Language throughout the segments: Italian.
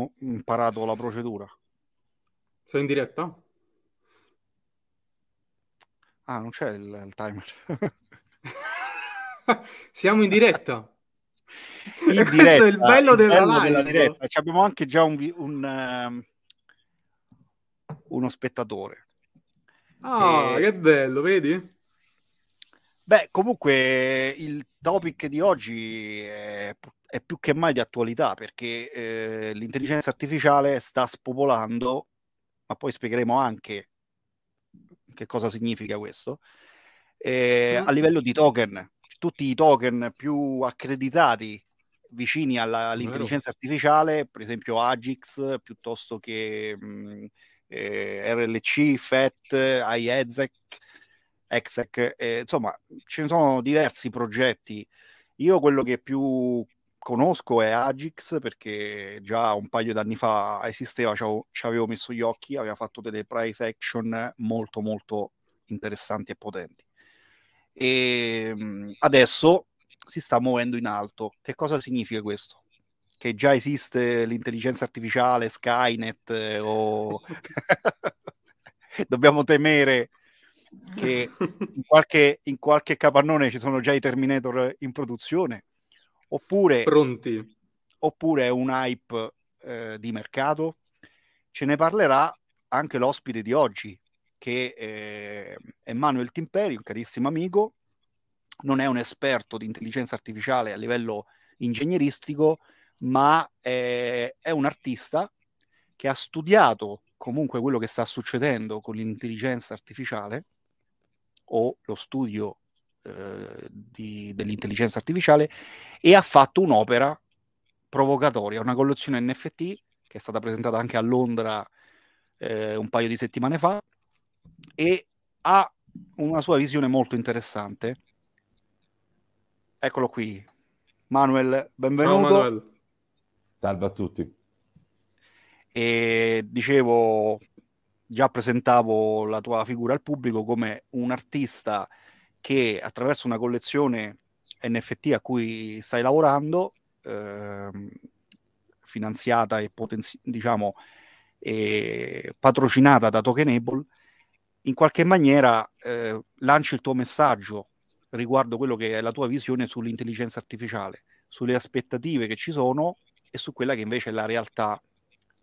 abbiamo imparato la procedura. Sei in diretta? Ah, non c'è il, il timer. Siamo in diretta. In Questo diretta, è il bello della live. della diretta. Ci abbiamo anche già un, un, ehm, uno spettatore. Ah, Eh, che bello, vedi? Beh, comunque il topic di oggi è, è più che mai di attualità perché eh, l'intelligenza artificiale sta spopolando, ma poi spiegheremo anche che cosa significa questo, eh, Mm. a livello di token. Tutti i token più accreditati vicini alla- all'intelligenza artificiale, per esempio Agix, piuttosto che mh, eh, RLC, FET, IEZEC, EXEC, eh, insomma, ce ne sono diversi progetti. Io quello che più conosco è Agix perché già un paio d'anni fa esisteva, ci avevo, messo gli occhi, aveva fatto delle price action molto molto interessanti e potenti. E mh, adesso si sta muovendo in alto. Che cosa significa questo? Che già esiste l'intelligenza artificiale, Skynet eh, o dobbiamo temere che in qualche, in qualche capannone ci sono già i Terminator in produzione oppure, Pronti. oppure è un hype eh, di mercato. Ce ne parlerà anche l'ospite di oggi, che eh, è Manuel Timperi, un carissimo amico, non è un esperto di intelligenza artificiale a livello ingegneristico, ma è, è un artista che ha studiato comunque quello che sta succedendo con l'intelligenza artificiale o lo studio eh, di- dell'intelligenza artificiale e ha fatto un'opera provocatoria, una collezione NFT che è stata presentata anche a Londra eh, un paio di settimane fa e ha una sua visione molto interessante. Eccolo qui. Manuel, Ciao benvenuto. Manuel. Salve a tutti. e dicevo, già presentavo la tua figura al pubblico come un artista che attraverso una collezione NFT a cui stai lavorando, ehm, finanziata e potenzi- diciamo e patrocinata da Tokenable, in qualche maniera eh, lanci il tuo messaggio riguardo quello che è la tua visione sull'intelligenza artificiale, sulle aspettative che ci sono e su quella che invece è la realtà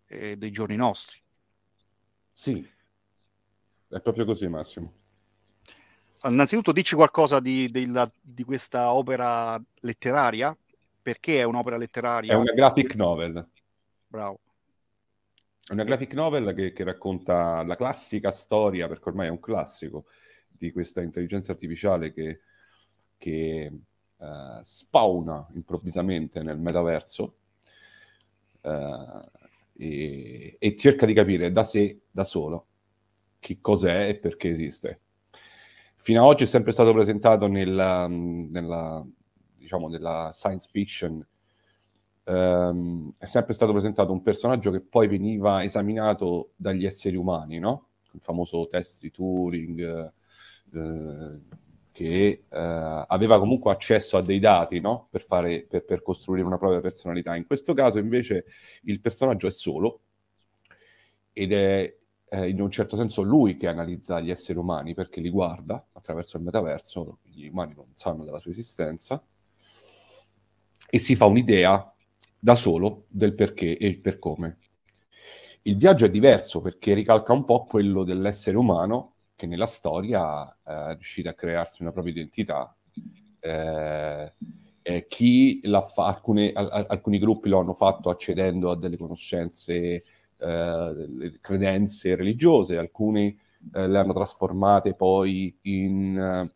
eh, dei giorni nostri. Sì, è proprio così, Massimo. Innanzitutto dici qualcosa di, della- di questa opera letteraria, perché è un'opera letteraria? È una graphic novel. Bravo. È una graphic novel che, che racconta la classica storia, perché ormai è un classico, di questa intelligenza artificiale che, che eh, spawna improvvisamente nel metaverso eh, e, e cerca di capire da sé, da solo, che cos'è e perché esiste. Fino ad oggi è sempre stato presentato nella, nella, diciamo, nella science fiction ehm, è sempre stato presentato un personaggio che poi veniva esaminato dagli esseri umani, no? Il famoso test di Turing, eh, che eh, aveva comunque accesso a dei dati, no? Per, fare, per, per costruire una propria personalità. In questo caso invece il personaggio è solo ed è eh, in un certo senso lui che analizza gli esseri umani perché li guarda attraverso il metaverso, gli umani non sanno della sua esistenza, e si fa un'idea da solo del perché e il per come. Il viaggio è diverso perché ricalca un po' quello dell'essere umano che nella storia eh, è riuscito a crearsi una propria identità. Eh, eh, chi fa- alcune- al- alcuni gruppi lo hanno fatto accedendo a delle conoscenze, eh, credenze religiose, alcuni eh, le hanno trasformate poi in,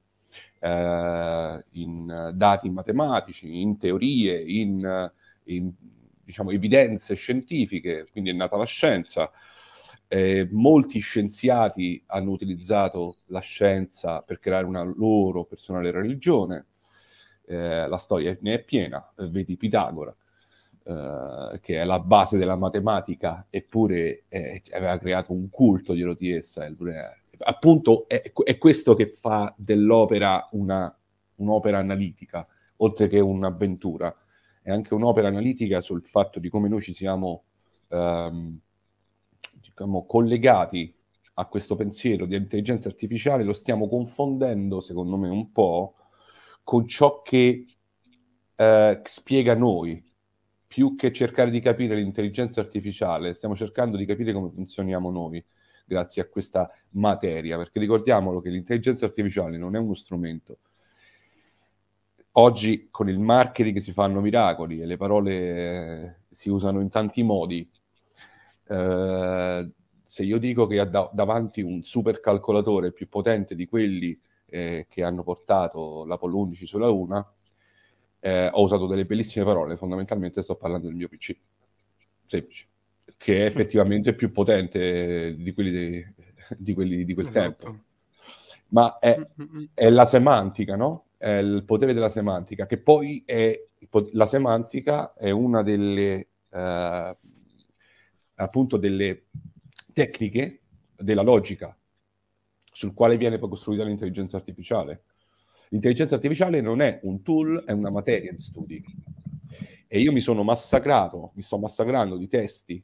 eh, in dati matematici, in teorie, in in, diciamo, evidenze scientifiche, quindi è nata la scienza. Eh, molti scienziati hanno utilizzato la scienza per creare una loro personale religione. Eh, la storia ne è piena, vedi Pitagora, eh, che è la base della matematica, eppure eh, aveva creato un culto di essa. Appunto è, è questo che fa dell'opera una, un'opera analitica, oltre che un'avventura. È anche un'opera analitica sul fatto di come noi ci siamo ehm, diciamo, collegati a questo pensiero di intelligenza artificiale. Lo stiamo confondendo, secondo me, un po' con ciò che eh, spiega noi, più che cercare di capire l'intelligenza artificiale, stiamo cercando di capire come funzioniamo noi grazie a questa materia, perché ricordiamolo che l'intelligenza artificiale non è uno strumento. Oggi con il marketing si fanno miracoli e le parole eh, si usano in tanti modi. Eh, se io dico che ha da- davanti un supercalcolatore più potente di quelli eh, che hanno portato l'Apollo 11 sulla Luna, eh, ho usato delle bellissime parole, fondamentalmente sto parlando del mio PC, semplice, che è effettivamente più potente di quelli, de, di, quelli di quel esatto. tempo. Ma è, mm, mm, mm. è, la semantica, no? È il potere della semantica, che poi è, la semantica è una delle, eh, appunto, delle tecniche della logica sul quale viene poi costruita l'intelligenza artificiale. L'intelligenza artificiale non è un tool, è una materia di studi. E io mi sono massacrato, mi sto massacrando di testi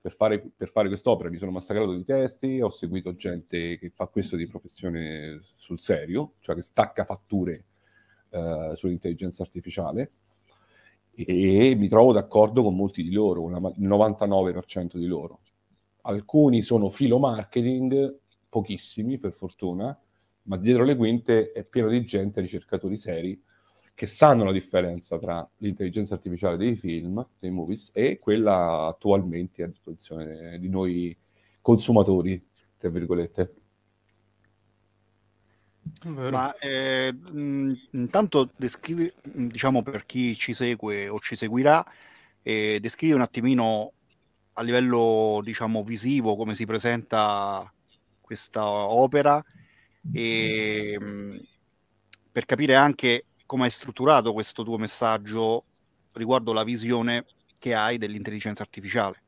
per fare, per fare quest'opera, mi sono massacrato di testi, ho seguito gente che fa questo di professione sul serio, cioè che stacca fatture eh, sull'intelligenza artificiale e mi trovo d'accordo con molti di loro, il 99% di loro. Alcuni sono filo marketing, pochissimi per fortuna, ma dietro le quinte è pieno di gente, ricercatori seri, che sanno la differenza tra l'intelligenza artificiale dei film, dei movies, e quella attualmente a disposizione di noi consumatori, tra virgolette. Ma eh, intanto descrivi, diciamo per chi ci segue o ci seguirà, eh, descrivi un attimino a livello diciamo visivo come si presenta questa opera e mh, per capire anche come è strutturato questo tuo messaggio riguardo la visione che hai dell'intelligenza artificiale.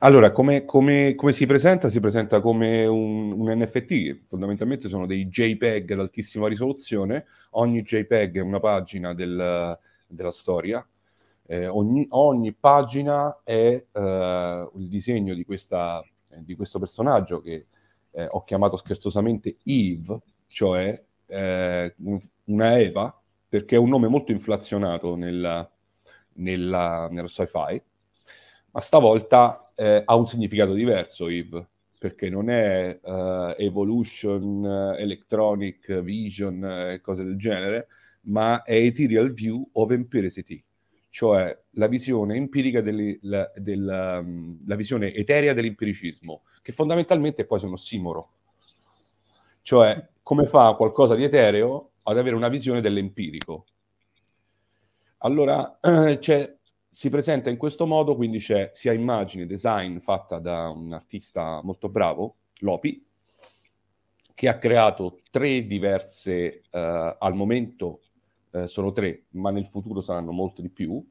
Allora, come, come, come, si presenta? Si presenta come un, un, NFT, fondamentalmente sono dei JPEG ad altissima risoluzione, ogni JPEG è una pagina del, della storia, eh, ogni, ogni, pagina è eh, il disegno di, questa, di questo personaggio che eh, ho chiamato scherzosamente Eve, cioè eh, una Eva, perché è un nome molto inflazionato nella, nella, nello sci-fi, ma stavolta eh, ha un significato diverso Eve, perché non è uh, evolution, electronic, vision e cose del genere, ma è ethereal view of empiricity, cioè la visione empirica delle, la, della, um, la visione eterea dell'empiricismo, che fondamentalmente è quasi un ossimoro. Cioè, come fa qualcosa di etereo ad avere una visione dell'empirico? Allora, eh, si presenta in questo modo, quindi c'è sia immagine, design fatta da un artista molto bravo, Lopi, che ha creato tre diverse, eh, al momento eh, sono tre, ma nel futuro saranno molto di più,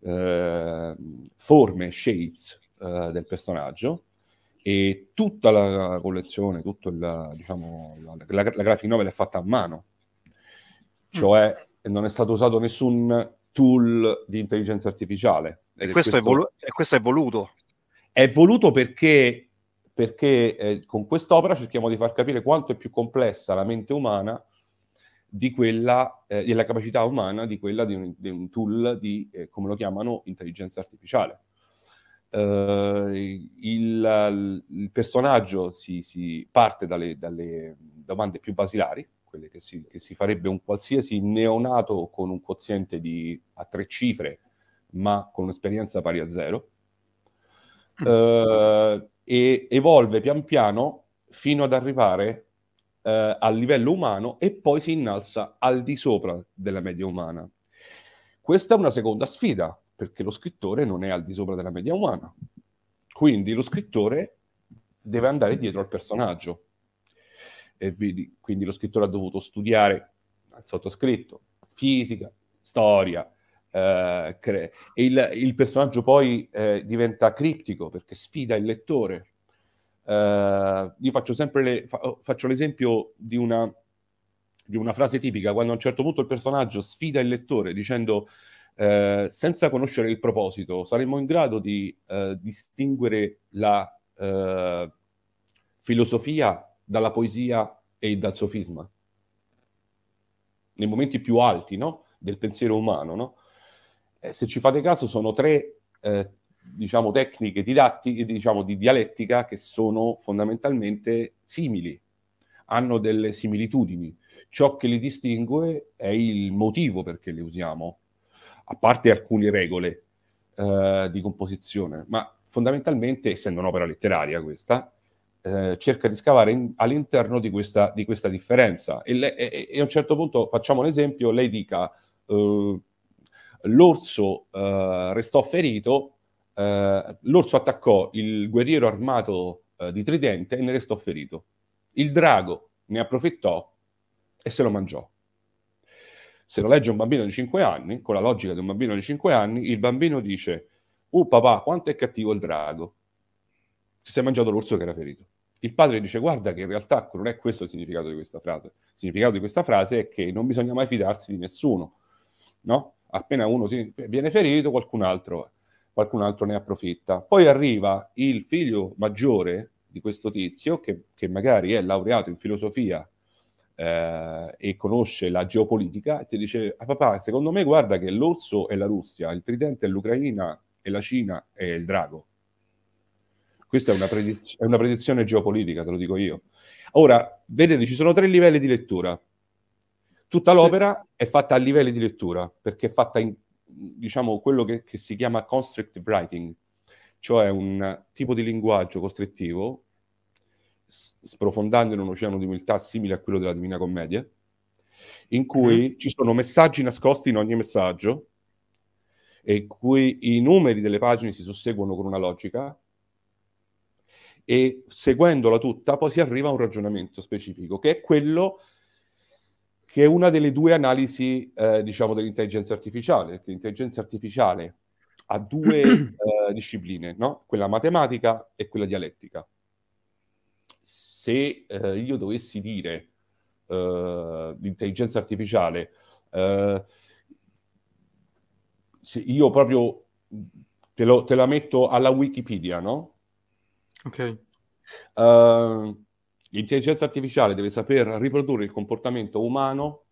eh, forme, shapes eh, del personaggio e tutta la collezione, tutta la, diciamo, la, la, la graphic novel è fatta a mano, cioè mm. non è stato usato nessun tool di intelligenza artificiale. E questo, questo, è, volu- questo è voluto? È voluto perché, perché eh, con quest'opera cerchiamo di far capire quanto è più complessa la mente umana di quella, eh, della capacità umana di quella di un, di un tool di, eh, come lo chiamano, intelligenza artificiale. Uh, il, il, personaggio si, si parte dalle, dalle, domande più basilari, quelle che si, che si, farebbe un qualsiasi neonato con un quoziente di, a tre cifre, ma con un'esperienza pari a zero, uh, e evolve pian piano fino ad arrivare eh, a livello umano e poi si innalza al di sopra della media umana. Questa è una seconda sfida, perché lo scrittore non è al di sopra della media umana. Quindi lo scrittore deve andare dietro al personaggio. E vedi, quindi lo scrittore ha dovuto studiare il sottoscritto, fisica, storia, eh, cre- il, il, personaggio poi eh, diventa criptico perché sfida il lettore, Uh, io faccio sempre le, fa, oh, faccio l'esempio di una, di una, frase tipica, quando a un certo punto il personaggio sfida il lettore dicendo eh, senza conoscere il proposito, saremmo in grado di eh, distinguere la eh, filosofia dalla poesia e dal sofisma? Nei momenti più alti no? del pensiero umano, no? Eh, se ci fate caso, sono tre eh, diciamo, tecniche didattiche, diciamo, di dialettica che sono fondamentalmente simili, hanno delle similitudini. Ciò che li distingue è il motivo perché le usiamo, a parte alcune regole eh, di composizione, ma fondamentalmente, essendo un'opera letteraria questa, eh, cerca di scavare in, all'interno di questa, di questa differenza. E, le, e, e, a un certo punto, facciamo un esempio, lei dica, eh, l'orso eh, restò ferito, eh, l'orso attaccò il guerriero armato eh, di tridente e ne restò ferito. Il drago ne approfittò e se lo mangiò. Se lo legge un bambino di 5 anni, con la logica di un bambino di 5 anni, il bambino dice, uh papà, quanto è cattivo il drago. Si è mangiato l'orso che era ferito. Il padre dice, guarda che in realtà non è questo il significato di questa frase. Il significato di questa frase è che non bisogna mai fidarsi di nessuno, no? Appena uno viene ferito, qualcun altro, qualcun altro ne approfitta. Poi arriva il figlio maggiore di questo tizio, che, che magari è laureato in filosofia eh, e conosce la geopolitica, e ti dice, ah, papà, secondo me guarda che l'orso è la Russia, il tridente è l'Ucraina e la Cina è il drago. Questa è una, prediz- è una predizione geopolitica, te lo dico io. Ora, vedete, ci sono tre livelli di lettura. Tutta l'opera sì. è fatta a livelli di lettura, perché è fatta in, diciamo, quello che, che si chiama constrictive writing, cioè un tipo di linguaggio costrittivo sprofondando in un oceano di umiltà simile a quello della Divina Commedia, in cui mm. ci sono messaggi nascosti in ogni messaggio, e in cui i numeri delle pagine si susseguono con una logica, e seguendola tutta poi si arriva a un ragionamento specifico, che è quello che è una delle due analisi, eh, diciamo, dell'intelligenza artificiale, che l'intelligenza artificiale ha due eh, discipline, no? quella matematica e quella dialettica se eh, io dovessi dire eh, l'intelligenza artificiale, eh, se io proprio te, lo, te, la metto alla Wikipedia, no? Ok. Uh, l'intelligenza artificiale deve saper riprodurre il comportamento umano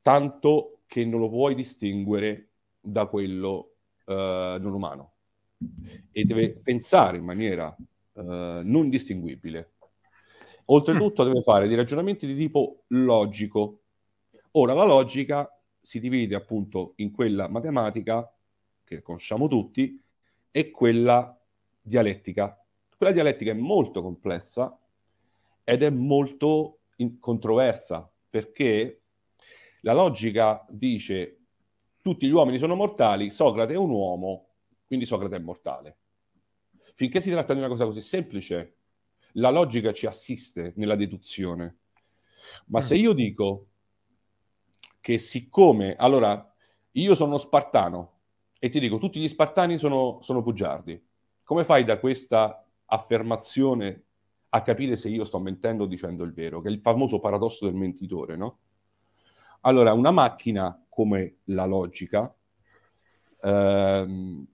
tanto che non lo puoi distinguere da quello uh, non umano e deve pensare in maniera eh, non distinguibile. Oltretutto deve fare dei ragionamenti di tipo logico. Ora, la logica si divide appunto in quella matematica, che conosciamo tutti, e quella dialettica. Quella dialettica è molto complessa ed è molto controversa, perché la logica dice tutti gli uomini sono mortali, Socrate è un uomo, quindi Socrate è mortale finché si tratta di una cosa così semplice, la logica ci assiste nella deduzione. Ma mm. se io dico che siccome, allora, io sono uno spartano e ti dico tutti gli spartani sono, sono bugiardi, come fai da questa affermazione a capire se io sto mentendo o dicendo il vero, che è il famoso paradosso del mentitore, no? Allora, una macchina come la logica ehm,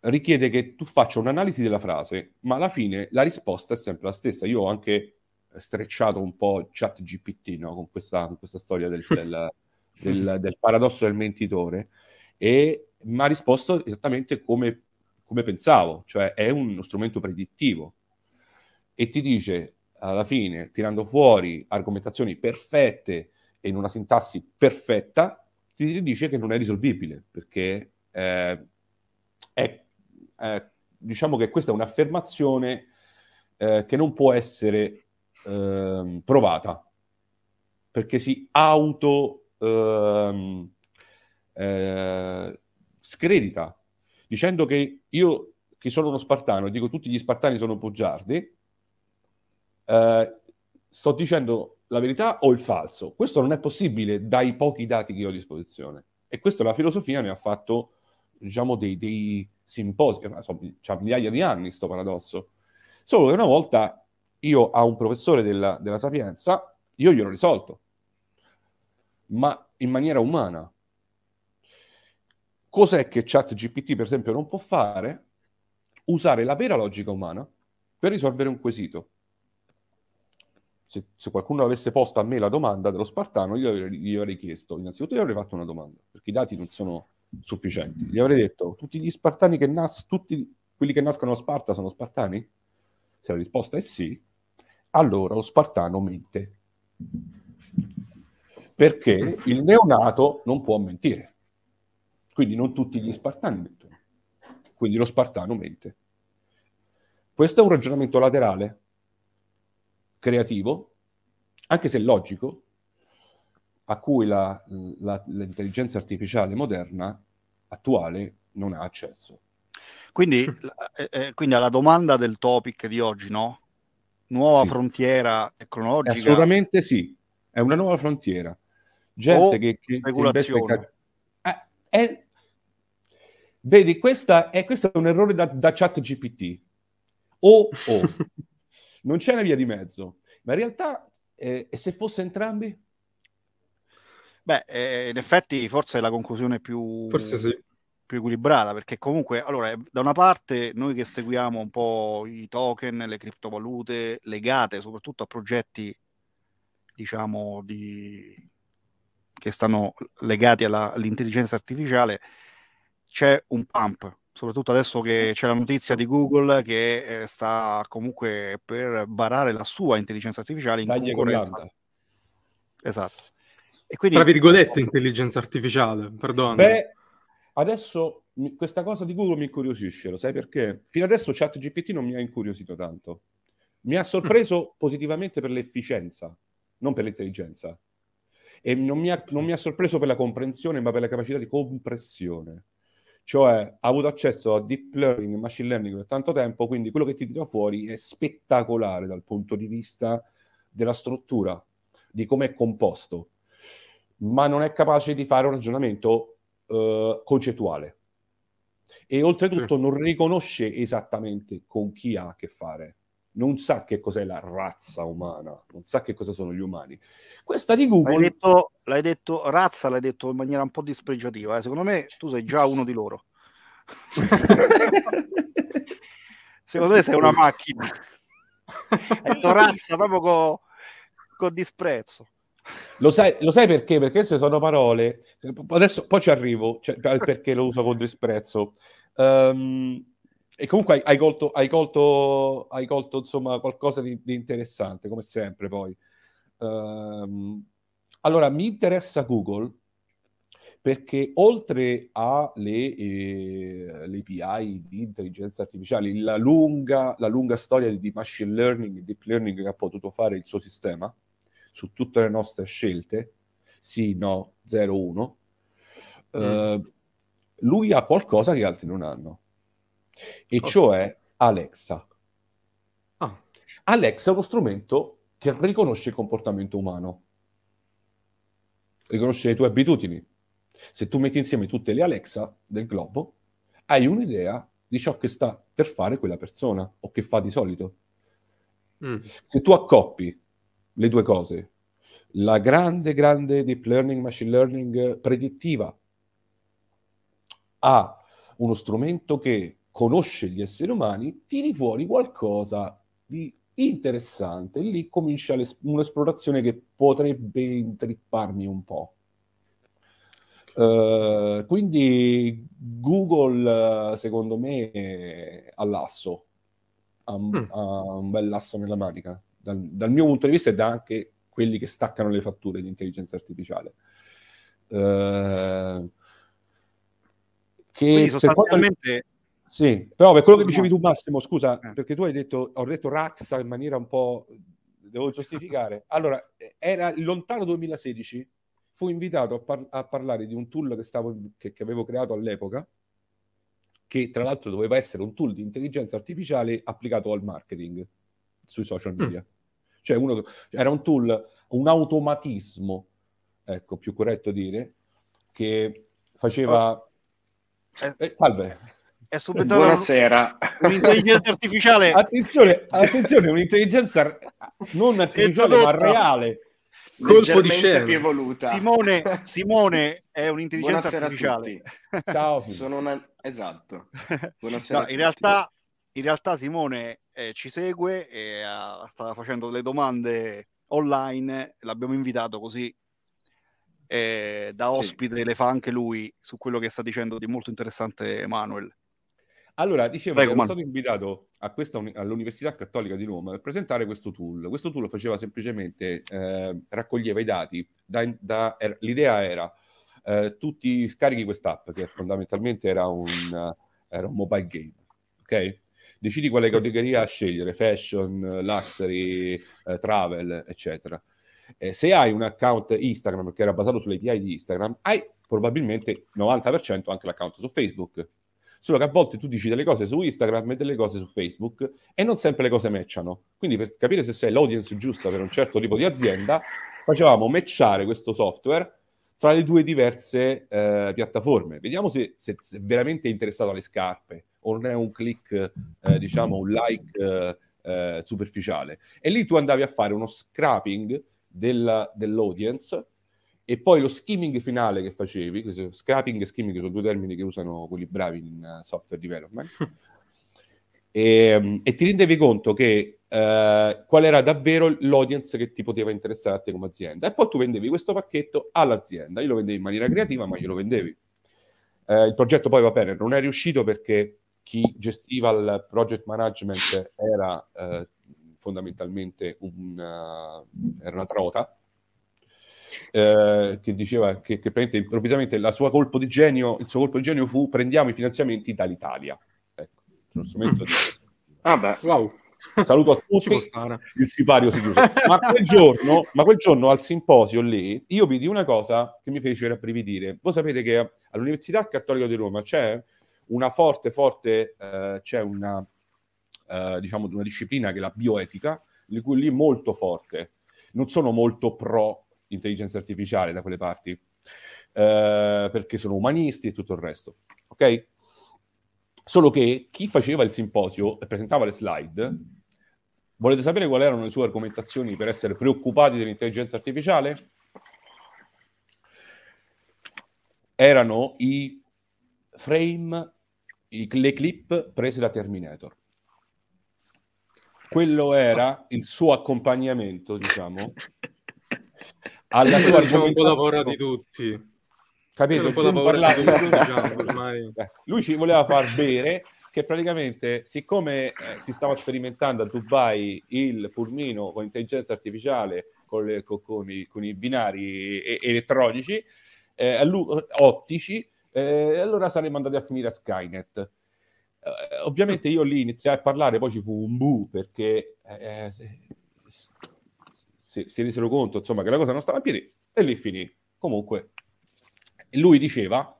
richiede che tu faccia un'analisi della frase, ma alla fine la risposta è sempre la stessa. Io ho anche strecciato un po' chat GPT no? con, questa, con, questa, storia del, del, del, del, paradosso del mentitore e mi ha risposto esattamente come, come pensavo, cioè è uno strumento predittivo. E ti dice alla fine, tirando fuori argomentazioni perfette e in una sintassi perfetta, ti dice che non è risolvibile perché eh, è eh, diciamo che questa è un'affermazione eh, che non può essere eh, provata, perché si auto ehm, eh, scredita, dicendo che io, che sono uno spartano, e dico tutti gli spartani sono bugiardi, eh, sto dicendo la verità o il falso. Questo non è possibile dai pochi dati che ho a disposizione. E questa la filosofia ne ha fatto, diciamo, dei, dei simposi, c'ha migliaia di anni questo paradosso. Solo che una volta io a un professore della, della Sapienza, io gliel'ho risolto, ma in maniera umana, cos'è che ChatGPT, per esempio, non può fare? Usare la vera logica umana per risolvere un quesito. Se, se qualcuno avesse posto a me la domanda dello Spartano, io gli avrei chiesto, innanzitutto gli avrei fatto una domanda, perché i dati non sono sufficienti. Gli avrei detto, tutti gli Spartani che nascono, tutti quelli che nascono a Sparta sono Spartani? Se la risposta è sì, allora lo Spartano mente. Perché il neonato non può mentire. Quindi non tutti gli Spartani mentono. Quindi lo Spartano mente. Questo è un ragionamento laterale, creativo, anche se logico, a cui la- la- l'intelligenza artificiale moderna attuale non ha accesso. Quindi, eh, eh, quindi alla domanda del topic di oggi, no? Nuova Sì. frontiera tecnologica. Assolutamente sì, è una nuova frontiera. Gente che, che- che investe Eh, è- Vedi, questa è, questo è un errore da, da chat GPT. O, o. non c'è una via di mezzo. Ma in realtà, eh, e se fosse entrambi? Beh, eh, in effetti forse è la conclusione più, Forse sì. più equilibrata, perché comunque, allora, da una parte noi che seguiamo un po' i token, le criptovalute legate soprattutto a progetti, diciamo, di... che stanno legati alla- all'intelligenza artificiale, c'è un pump, soprattutto adesso che c'è la notizia di Google che eh, sta comunque per barare la sua intelligenza artificiale in Dagli concorrenza. Esatto. E quindi Tra virgolette, intelligenza artificiale, perdona. Beh, adesso mi- questa cosa di Google mi incuriosisce, lo sai perché? Fino adesso ChatGPT non mi ha incuriosito tanto. Mi ha sorpreso positivamente per l'efficienza, non per l'intelligenza. E non mi, ha, non mi ha sorpreso per la comprensione, ma per la capacità di compressione. Cioè, ha avuto accesso a deep learning e machine learning per tanto tempo, quindi quello che ti tira fuori è spettacolare dal punto di vista della struttura, di come è composto ma non è capace di fare un ragionamento eh, concettuale. E oltretutto non riconosce esattamente con chi ha a che fare. Non sa che cos'è la razza umana, non sa che cosa sono gli umani. Questa di L'hai Google detto, l'hai detto razza, l'hai detto in maniera un po' dispregiativa. eh. Secondo me tu sei già uno di loro. Secondo me sei una macchina. Hai detto razza proprio co- con disprezzo. Lo sai, lo sai perché? Perché queste sono parole. Adesso poi ci arrivo cioè, perché lo uso con disprezzo. Ehm, e comunque hai, colto, hai colto, hai colto insomma qualcosa di, di interessante, come sempre. Poi Ehm, allora mi interessa Google perché oltre alle eh, API di intelligenza artificiale, la lunga, la lunga storia di machine learning e deep learning che ha potuto fare il suo sistema su tutte le nostre scelte, sì, no, 0, 1, eh, lui ha qualcosa che altri non hanno, e Cosa? cioè Alexa. Ah, Alexa è uno strumento che riconosce il comportamento umano, riconosce le tue abitudini. Se tu metti insieme tutte le Alexa del globo, hai un'idea di ciò che sta per fare quella persona o che fa di solito. mm. Se tu accoppi le due cose, la grande, grande deep learning, machine learning predittiva a uno strumento che conosce gli esseri umani, tiri fuori qualcosa di interessante. Lì comincia un'esplorazione che potrebbe intripparmi un po'. Eh, quindi Google, secondo me, è all'asso, ha Mm. ha un bel asso nella manica, dal, dal mio punto di vista e da anche quelli che staccano le fatture di intelligenza artificiale. Eh, che Quindi sostanzialmente sì, però per quello che dicevi tu Massimo, scusa, Eh. perché tu hai detto, ho detto razza in maniera un po'... devo giustificare. Allora, era lontano 2016, fu invitato a, par- a parlare di un tool che, stavo, che, che avevo creato all'epoca, che tra l'altro doveva essere un tool di intelligenza artificiale applicato al marketing sui social media. Cioè uno, era un tool, un automatismo, ecco, più corretto dire, che faceva... Eh. Eh, salve. È subentrata Buonasera. un'intelligenza artificiale Attenzione, attenzione, un'intelligenza non artificiale ma reale. Colpo di scena. più evoluta. Simone, Simone è un'intelligenza Buonasera a artificiale. tutti. Ciao. Sono una... Esatto. Buonasera No, in realtà, in realtà Simone eh, ci segue e ah, stava facendo delle domande online, l'abbiamo invitato così eh, da Sì. ospite le fa anche lui su quello che sta dicendo di molto interessante Manuel. Allora, dicevo Prego, che ero stato invitato a questa uni- all'Università Cattolica di Roma per presentare questo tool. Questo tool faceva semplicemente, eh, raccoglieva i dati, da- da- er- l'idea era eh, tutti scarichi quest'app che fondamentalmente era un, era un mobile game, ok? Decidi quale categoria scegliere, fashion, luxury, eh, travel, eccetera. Eh, se hai un account Instagram, perché era basato sulle API di Instagram, hai probabilmente 90% anche l'account su Facebook. Solo che a volte tu dici delle cose su Instagram e delle cose su Facebook e non sempre le cose matchano. Quindi per capire se sei l'audience giusta per un certo tipo di azienda, facevamo matchare questo software tra le due diverse eh, piattaforme. Vediamo se, se, se veramente è interessato alle scarpe o non è un click, eh, diciamo, un like eh, eh, superficiale. E lì tu andavi a fare uno scrapping della- dell'audience e poi lo skimming finale che facevi, scrapping e skimming sono due termini che usano quelli bravi in eh, software development, e, e ti rendevi conto che eh, qual era davvero l'audience che ti poteva interessare a te come azienda. E poi tu vendevi questo pacchetto all'azienda. Io lo vendevi in maniera creativa, ma glielo vendevi. Eh, il progetto poi va bene, non è riuscito perché chi gestiva il project management era eh, fondamentalmente un, eh, era una trota eh, che diceva che, che praticamente improvvisamente la sua colpo di genio, il suo colpo di genio fu prendiamo i finanziamenti dall'Italia. Ecco, uno strumento di... Ah beh, Wow, Saluto a tutti, il sipario si chiuse. Ma quel giorno, ma quel giorno al simposio lì, io vidi una cosa che mi fece rabbrividire. Voi sapete che all'Università Cattolica di Roma c'è una forte, forte, eh, c'è una, eh, diciamo, una disciplina che è la bioetica, di cui lì molto forte. Non sono molto pro intelligenza artificiale da quelle parti, eh, perché sono umanisti e tutto il resto. Ok? Solo che chi faceva il simposio e presentava le slide, volete sapere quali erano le sue argomentazioni per essere preoccupati dell'intelligenza artificiale? Erano i frame, i- le clip prese da Terminator. Quello era il suo accompagnamento, diciamo, alla sua diciamo un po' argomentazione. di tutti. Capito? parlava- tutti, diciamo, ormai. Eh, lui ci voleva far bere che praticamente, siccome eh, si stava sperimentando a Dubai il pulmino con intelligenza artificiale, con, le- co- con i, con i binari e- elettronici, eh, ottici, eh, allora saremmo andati a finire a Skynet. Eh, ovviamente io lì iniziai a parlare, poi ci fu un bu perché se- si resero conto insomma, che la cosa non stava a piedi e lì finì. Comunque, lui diceva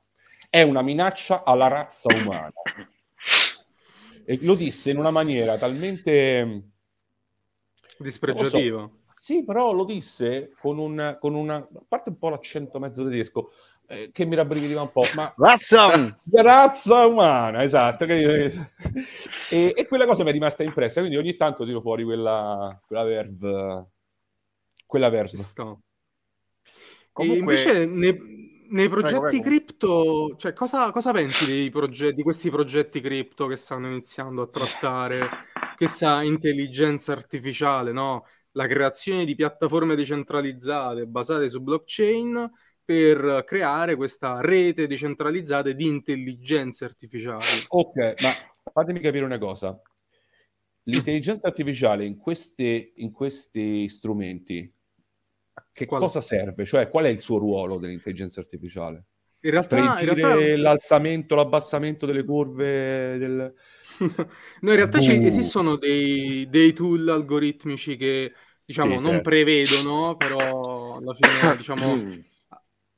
è una minaccia alla razza umana. E lo disse in una maniera talmente... Dispregiativa. Sì, però lo disse con, un, con una... A parte un po' l'accento mezzo tedesco, eh, che mi rabbrividiva un po', ma... Razza! La razza umana, esatto. che- e, e quella cosa mi è rimasta impressa, quindi ogni tanto tiro fuori quella, quella verve... Quella sta. Comunque- E invece nei, nei progetti prego. cripto, cioè cosa, cosa pensi dei progetti, di questi progetti cripto che stanno iniziando a trattare questa intelligenza artificiale, no? La creazione di piattaforme decentralizzate basate su blockchain per creare questa rete decentralizzata di intelligenze artificiali. Ok, ma fatemi capire una cosa. L'intelligenza artificiale in, queste- in questi strumenti, che Qual- cosa serve? Cioè, qual è il suo ruolo dell'intelligenza artificiale? In realtà, in realtà l'alzamento, l'abbassamento delle curve del... No, in realtà ci- Buh. esistono dei, dei tool algoritmici che, diciamo, Sì, non certo. prevedono, però alla fine, diciamo, Mm.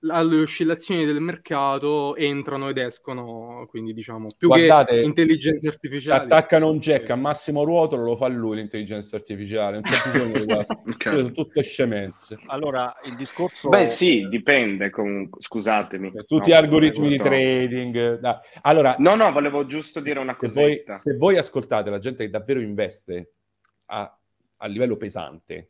Alle oscillazioni del mercato entrano ed escono, quindi, diciamo, più Guardate, che intelligenze Se artificiali. attaccano un jack a massimo ruotolo lo fa lui l'intelligenza artificiale, non c'è bisogno di questo. Ok. Quelle sono tutte scemenze. Allora, il discorso... Beh sì, dipende comunque, scusatemi. Tutti No, algoritmi di trading. dai. Allora, No, no, volevo giusto dire una cosetta. se voi ascoltate la gente che davvero investe a, a livello pesante,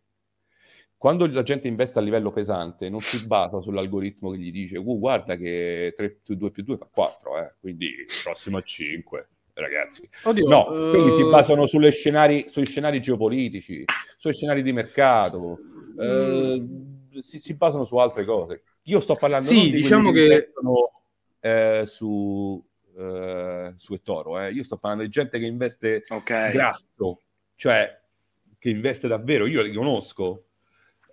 quando la gente investe a livello pesante, non si basa sull'algoritmo che gli dice, uh, guarda che 3 più 2 più 2 fa 4, eh, quindi prossimo a 5, ragazzi. Oddio, No, eh, quelli si basano sulle scenari, sui scenari geopolitici, sui scenari di mercato, eh, si, si basano su altre cose. Io sto parlando Sì, non di diciamo che, che- investono eh, su, eh, su eToro, eh. io sto parlando di gente che investe Ok. grasso, cioè che investe davvero, io li conosco,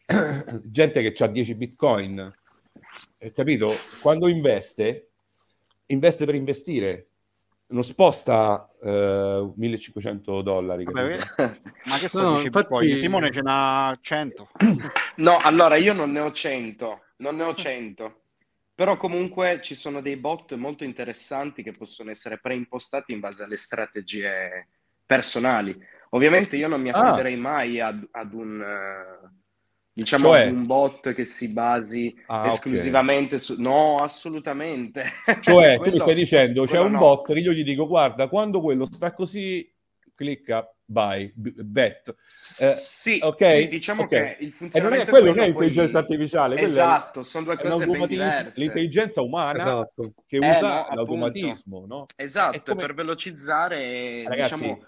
gente che ha 10 bitcoin, eh, capito? Quando investe, investe per investire, non sposta eh, 1500 dollari. Vabbè? Ma che No, sto dici infatti- Bitcoin? Simone ce n'ha 100. No, allora io non ne ho 100, non ne ho 100. Però comunque ci sono dei bot molto interessanti che possono essere preimpostati in base alle strategie personali. Ovviamente io non mi Ah. affiderei mai ad, ad un, eh, diciamo, Cioè? un bot che si basi Ah, esclusivamente su... No, assolutamente. Cioè, tu mi stai dicendo, c'è un no. bot che io gli dico, guarda, quando quello sta così, clicca, buy, bet. Eh, sì, ok, sì, diciamo ok. che il E non funzionamento è, quello non è quello, poi- intelligenza artificiale, è- Esatto, sono due cose ben diverse. l'intelligenza umana Esatto. che Eh, usa no, appunto. l'automatismo, no? Esatto, come- per velocizzare, Ragazzi, diciamo,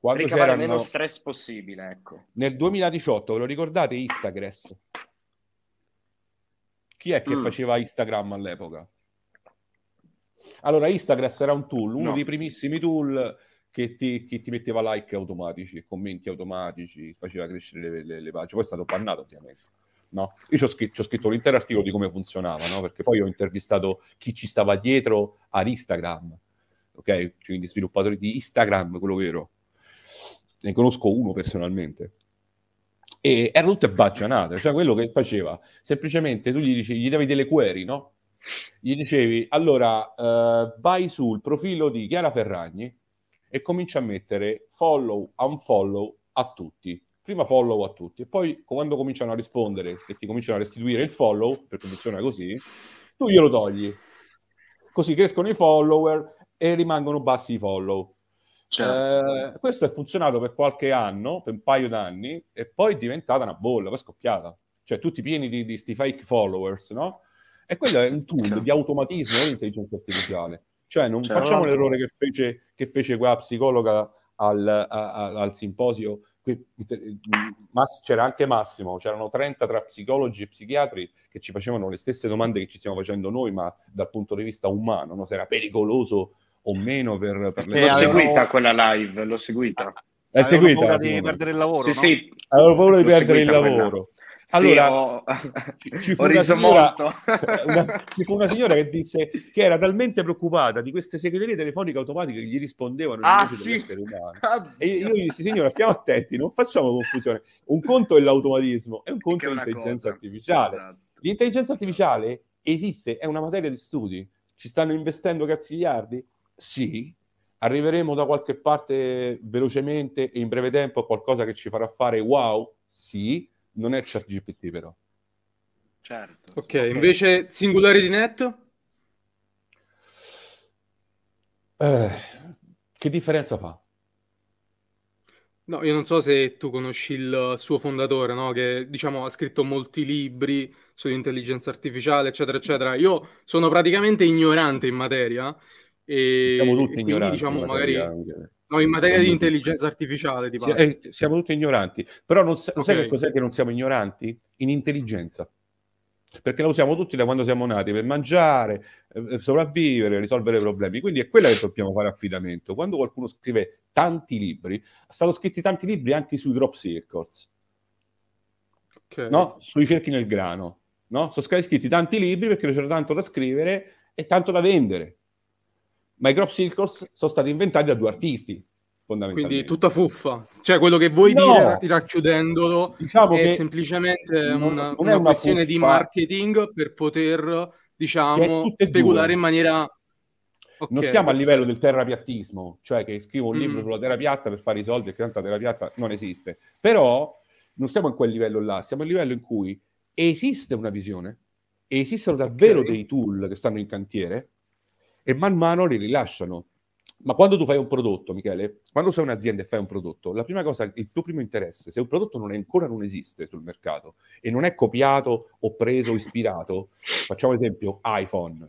quando ricavare c'erano meno stress possibile, ecco. nel 2018, ve lo ricordate Instagress? Chi è che Mm. faceva Instagram all'epoca? Allora, Instagress era un tool, uno No. dei primissimi tool che ti, che ti metteva like automatici, commenti automatici, faceva crescere le, le- le pagine. Poi è stato bannato, ovviamente. No? Io ci ho scritto, scritto l'intero articolo di come funzionava, no? perché poi ho intervistato chi ci stava dietro ad Instagram, ok? Quindi sviluppatori di Instagram, quello vero. Ne conosco uno personalmente. E erano tutte baggianate, cioè quello che faceva, semplicemente tu gli, dici, gli davi delle query, no? Gli dicevi, allora, eh, vai sul profilo di Chiara Ferragni e comincia a mettere follow, unfollow a tutti. Prima follow a tutti e poi quando cominciano a rispondere e ti cominciano a restituire il follow, perché funziona così, tu glielo togli. Così crescono i follower e rimangono bassi i follow. Certo. Eh, questo è funzionato per qualche anno, per un paio d'anni, e poi è diventata una bolla, poi è scoppiata. Cioè, tutti pieni di, di sti fake followers, no? E quello è un tool Certo. di automatismo, non di intelligenza artificiale. Cioè, non Certo. facciamo l'errore che fece, che fece quella psicologa al, a- a- al simposio. Qui- c'era anche Massimo, c'erano 30 tra psicologi e psichiatri che ci facevano le stesse domande che ci stiamo facendo noi, ma dal punto di vista umano, no? se era pericoloso o meno per, per le L'ho seguita quella live, l'ho seguita. L'hai Avevano seguita? paura di perdere il lavoro, Sì, no? sì. Avevo paura di L'ho perdere il lavoro. Sì, Allora, ho, ci, fu ho una riso signora, una- ci fu una signora che disse che era talmente preoccupata di queste segreterie telefoniche automatiche che gli rispondevano Ah, sì. Ah, E io gli dissi, signora, stiamo attenti, non facciamo confusione. Un conto è l'automatismo e un conto è è l'intelligenza cosa. artificiale. Esatto. L'intelligenza artificiale esiste, è una materia di studi. Ci stanno investendo cazzigliardi? Sì. Arriveremo da qualche parte velocemente e in breve tempo a qualcosa che ci farà fare wow? Sì. Non è ChatGPT però. Certo. Ok, invece Singularity Net? Eh, che differenza fa? No, io non so se tu conosci il suo fondatore, no? Che diciamo ha scritto molti libri sull'intelligenza artificiale, eccetera, eccetera. Io sono praticamente ignorante in materia e, Siamo e tutti quindi ignoranti. diciamo magari materia. no, in materia di intelligenza artificiale, ti parlo. eh, siamo tutti ignoranti, però non, sa- lo sai che cos'è che non siamo ignoranti? In intelligenza. Perché la usiamo tutti da quando siamo nati per mangiare, eh, sopravvivere, risolvere problemi. Quindi è quella che dobbiamo fare affidamento. Quando qualcuno scrive tanti libri, sono scritti tanti libri anche sui drop circles, Ok. no? sui cerchi nel grano. No? Sono stati scritti tanti libri perché c'era tanto da scrivere e tanto da vendere. Ma i crop circles sono stati inventati da due artisti, fondamentalmente. Quindi tutta fuffa. Cioè, quello che vuoi No. dire racchiudendolo diciamo è che semplicemente non- una, non è una una questione di fuffa. marketing per poter, diciamo, speculare due. in maniera... Ok, non siamo a livello del terrapiattismo, cioè che scrivo un libro Mm. sulla terra piatta per fare i soldi e che tanto la terra piatta non esiste. Però non siamo in quel livello là, siamo a livello in cui esiste una visione, esistono davvero Ok. dei tool che stanno in cantiere e man mano li rilasciano. Ma quando tu fai un prodotto, Michele, quando sei un'azienda e fai un prodotto, la prima cosa, il tuo primo interesse, se un prodotto non è, ancora non esiste sul mercato e non è copiato o preso o ispirato, facciamo esempio iPhone,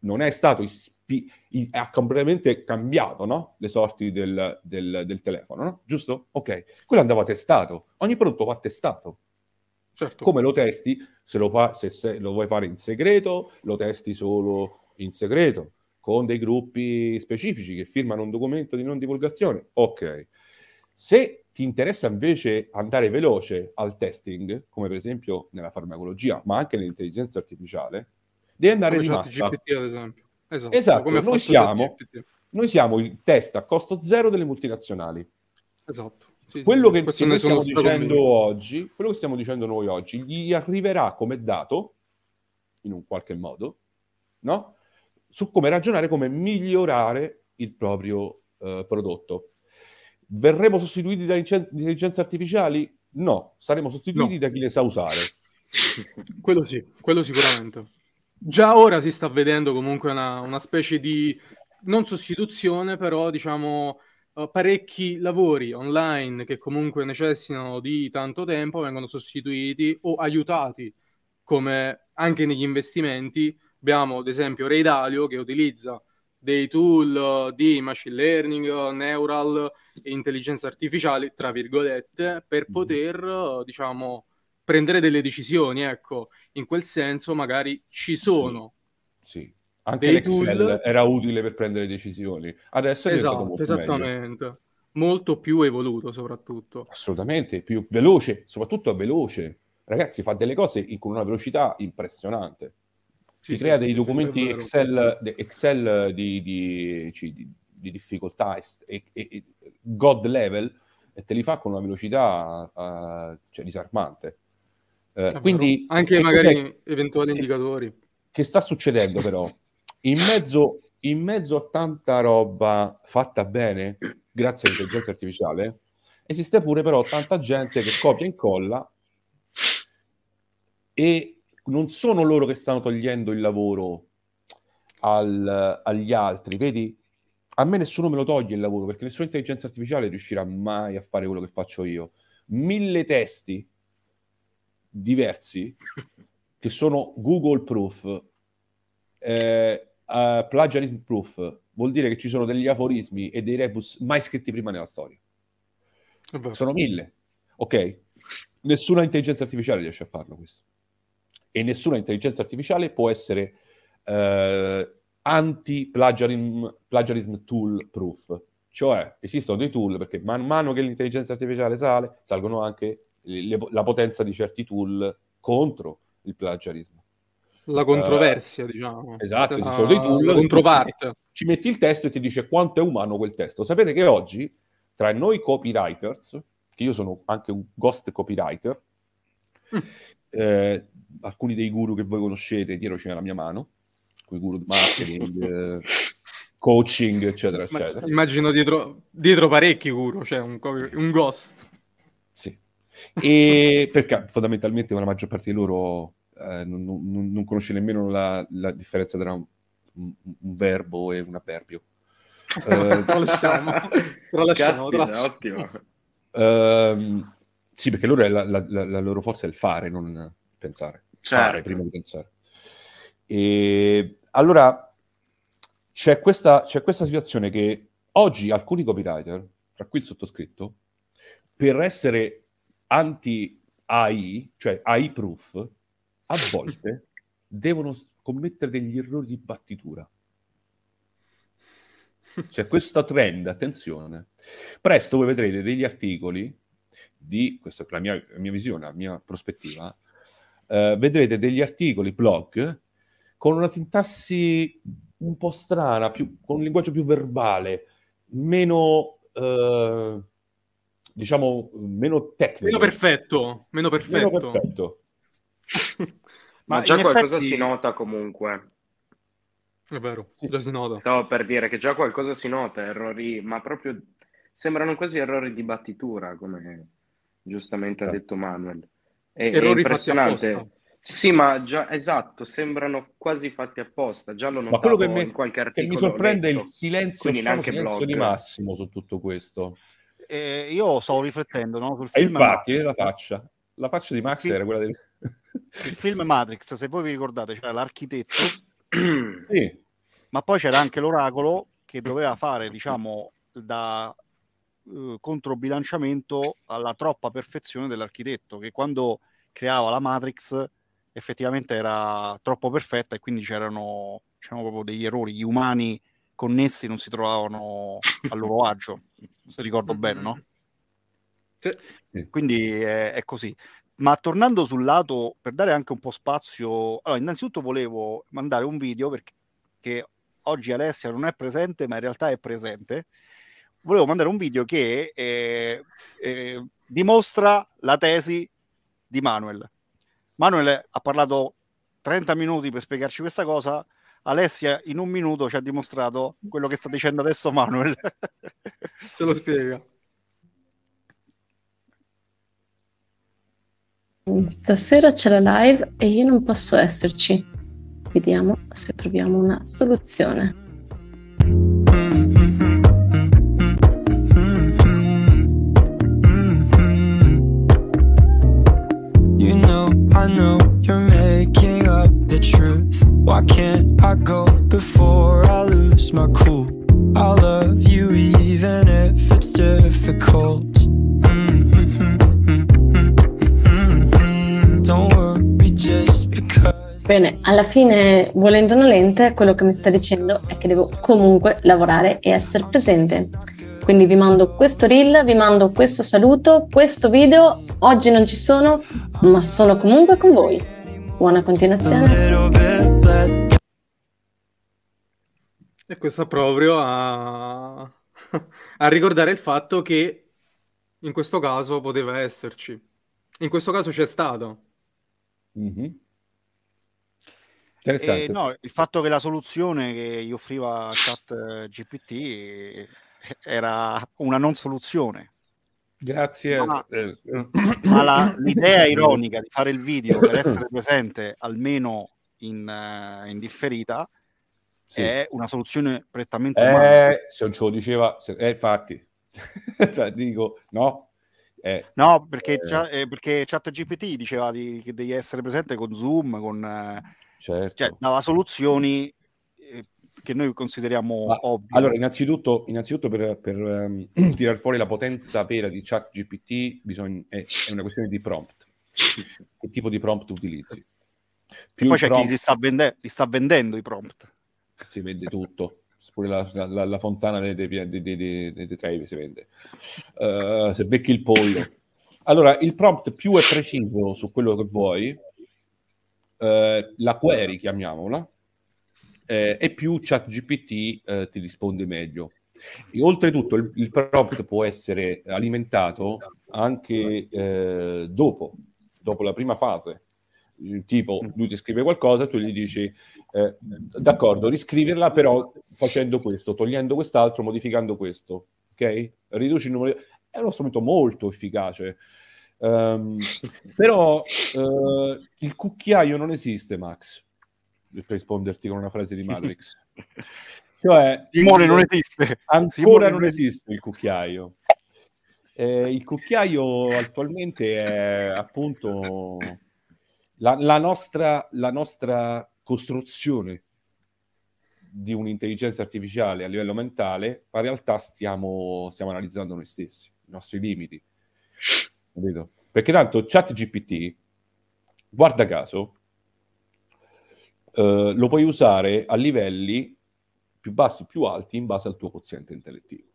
non è stato ispi- ha completamente cambiato no? le sorti del, del, del telefono, no? giusto? Ok, quello andava testato, ogni prodotto va testato. Certo. Come lo testi? Se lo, fa, se, se lo vuoi fare in segreto, lo testi solo in segreto con dei gruppi specifici che firmano un documento di non divulgazione. Ok. Se ti interessa invece andare veloce al testing, come per esempio nella farmacologia, ma anche nell'intelligenza artificiale, devi andare come di massa. GPT, ad esempio. Esatto, esatto. Noi, siamo, noi siamo il test a costo zero delle multinazionali. Esatto. Sì, quello sì, che, che noi stiamo dicendo oggi, quello che stiamo dicendo noi oggi, gli arriverà come dato, in un qualche modo, no? Su come ragionare, come migliorare il proprio uh, prodotto. Verremo sostituiti da intelligenze artificiali? No, saremo sostituiti no. da chi le sa usare. Quello sì, quello sicuramente. Già ora si sta vedendo comunque una, una specie di, non sostituzione, però diciamo uh, parecchi lavori online che comunque necessitano di tanto tempo vengono sostituiti o aiutati come anche negli investimenti Abbiamo ad esempio Ray Dalio che utilizza dei tool di machine learning, neural e intelligenza artificiale, tra virgolette, per mhm. poter, diciamo, prendere delle decisioni. Ecco, in quel senso magari ci sono. Sì, sì. anche l'Excel tool... era utile per prendere decisioni. Adesso è esatto, molto esattamente. Meglio. Molto più evoluto soprattutto. Assolutamente, più veloce, soprattutto veloce. Ragazzi, fa delle cose con una velocità impressionante si crea dei documenti Excel, Excel di, di, di, di, difficoltà e, e, e, God level e te li fa con una velocità uh, cioè, disarmante. Uh, quindi, anche magari eventuali che, indicatori. Che sta succedendo però? In mezzo, in mezzo a tanta roba fatta bene, grazie all'intelligenza artificiale, esiste pure però tanta gente che copia e incolla e non sono loro che stanno togliendo il lavoro al, agli altri, vedi? A me nessuno me lo toglie il lavoro perché nessuna intelligenza artificiale riuscirà mai a fare quello che faccio io. Mille testi diversi che sono Google proof, eh, uh, plagiarism proof, vuol dire che ci sono degli aforismi e dei rebus mai scritti prima nella storia. Sono mille, ok? Nessuna intelligenza artificiale riesce a farlo questo e nessuna intelligenza artificiale può essere eh, anti-plagiarism plagiarism tool proof. Cioè esistono dei tool perché man mano che l'intelligenza artificiale sale, salgono anche le, la potenza di certi tool contro il plagiarismo. La controversia, uh, diciamo. Esatto, esistono dei tool. La controparte. Ci, ci metti il testo e ti dice quanto è umano quel testo. Sapete che oggi, tra noi copywriters, che io sono anche un ghost copywriter, mm. eh, alcuni dei guru che voi conoscete, dietro c'è la mia mano, quei guru di marketing, eh, coaching, eccetera, eccetera. Immagino dietro, dietro parecchi guru, cioè un, un ghost. Sì, e perché fondamentalmente la maggior parte di loro eh, non, non, non, conosce nemmeno la, la differenza tra un, un, un, verbo e un avverbio. Uh, lo lasciamo, lo lasciamo, Caspita, ottimo. Uh, sì, perché loro la, la, la, loro forza è il fare, non pensare certo. fare prima di pensare. E allora c'è questa, c'è questa situazione che oggi alcuni copywriter, tra cui il sottoscritto, per essere anti-AI, cioè AI proof, a volte devono commettere degli errori di battitura. C'è questo trend, attenzione. Presto voi vedrete degli articoli di, questa è la mia, la mia visione, la mia prospettiva, eh, vedrete degli articoli, blog, con una sintassi un po' strana, più, con un linguaggio più verbale, meno, eh, diciamo, meno tecnico. Meno perfetto, meno perfetto. Meno perfetto. Ma, Ma già qualcosa effetti... si nota comunque. È vero, già si nota. Stavo per dire che già qualcosa si nota, errori, ma proprio sembrano quasi errori di battitura, come giustamente ha detto Manuel. È, Errori è impressionante. Sì, ma già, esatto, sembrano quasi fatti apposta. Già lo Ma quello notavo che mi, in qualche che articolo mi sorprende il silenzio, silenzio blog. di Massimo su tutto questo. Eh, io stavo riflettendo no, sul E film infatti, Matrix. la faccia. La faccia di Max Sì. era quella del... Il film Matrix, se voi vi ricordate, c'era l'architetto, sì, ma poi c'era anche l'oracolo che doveva fare, diciamo, da eh, controbilanciamento alla troppa perfezione dell'architetto, che quando creava la Matrix effettivamente era troppo perfetta e quindi c'erano diciamo, proprio degli errori. Gli umani connessi non si trovavano a loro agio, se ricordo bene, no? Sì. Quindi è, è così. Ma tornando sul lato, per dare anche un po' spazio, allora, innanzitutto volevo mandare un video perché che oggi Alessia non è presente, ma in realtà è presente. Volevo mandare un video che eh, eh, dimostra la tesi di Manuel. Manuel ha parlato 30 minuti per spiegarci questa cosa. Alessia in un minuto ci ha dimostrato quello che sta dicendo adesso Manuel. Ce lo spiega. Stasera c'è la live e io non posso esserci. Vediamo se troviamo una soluzione. Know you're making up the truth. Why can't I go before I lose my cool? I love you even if it's difficult. Worry just because. Bene, alla fine, volente o nolente, quello che mi sta dicendo è che devo comunque lavorare e essere presente. Quindi vi mando questo reel, vi mando questo saluto, questo video. Oggi non ci sono, ma sono comunque con voi. Buona continuazione. E questo proprio a... a ricordare il fatto che in questo caso poteva esserci. In questo caso c'è stato. Mhm. Interessante. E no, il fatto che la soluzione che gli offriva chat eh, GPT era una non soluzione, Grazie. Ma- eh, ma la- l'idea ironica di fare il video per essere presente almeno in, eh, in differita Sì. è una soluzione prettamente umana. Eh, se non ce lo diceva, se- eh, infatti, cioè, dico, no? Eh, No, perché, Eh. già- eh, perché ChatGPT diceva di- che devi essere presente con Zoom, con, eh, certo. cioè dava soluzioni eh, che noi consideriamo Ma- ovvie. Allora, innanzitutto, innanzitutto per, per ehm, tirar fuori la potenza vera di ChatGPT bisogna, è, è una questione di prompt. Che tipo di prompt utilizzi? Più poi il c'è prompt- chi li sta, vende- li sta vendendo i prompt. si vende tutto. Pure la, la- la fontana dei, dei, dei, dei- dei- Trevi si vende. Eh, se becchi il pollo. Allora, il prompt più è preciso su quello che vuoi, eh, la query, chiamiamola, eh, e più ChatGPT eh, ti risponde meglio. E oltretutto il, il prompt può essere alimentato anche eh, dopo, dopo la prima fase. Tipo, lui ti scrive qualcosa, tu gli dici, eh, d'accordo, riscriverla però facendo questo, togliendo quest'altro, modificando questo, ok? Riduci il numero. È uno strumento molto efficace. Ehm, però eh, il cucchiaio non esiste, Max, per risponderti con una frase di Matrix. Cioè, Simone non esiste. Ancora Simone non esiste il cucchiaio. Eh, il cucchiaio attualmente è appunto la, la nostra, la nostra costruzione di un'intelligenza artificiale a livello mentale, ma in realtà stiamo, stiamo analizzando noi stessi, i nostri limiti. Capito? Perché tanto ChatGPT, guarda caso, eh, lo puoi usare a livelli più bassi o più alti in base al tuo quoziente intellettivo.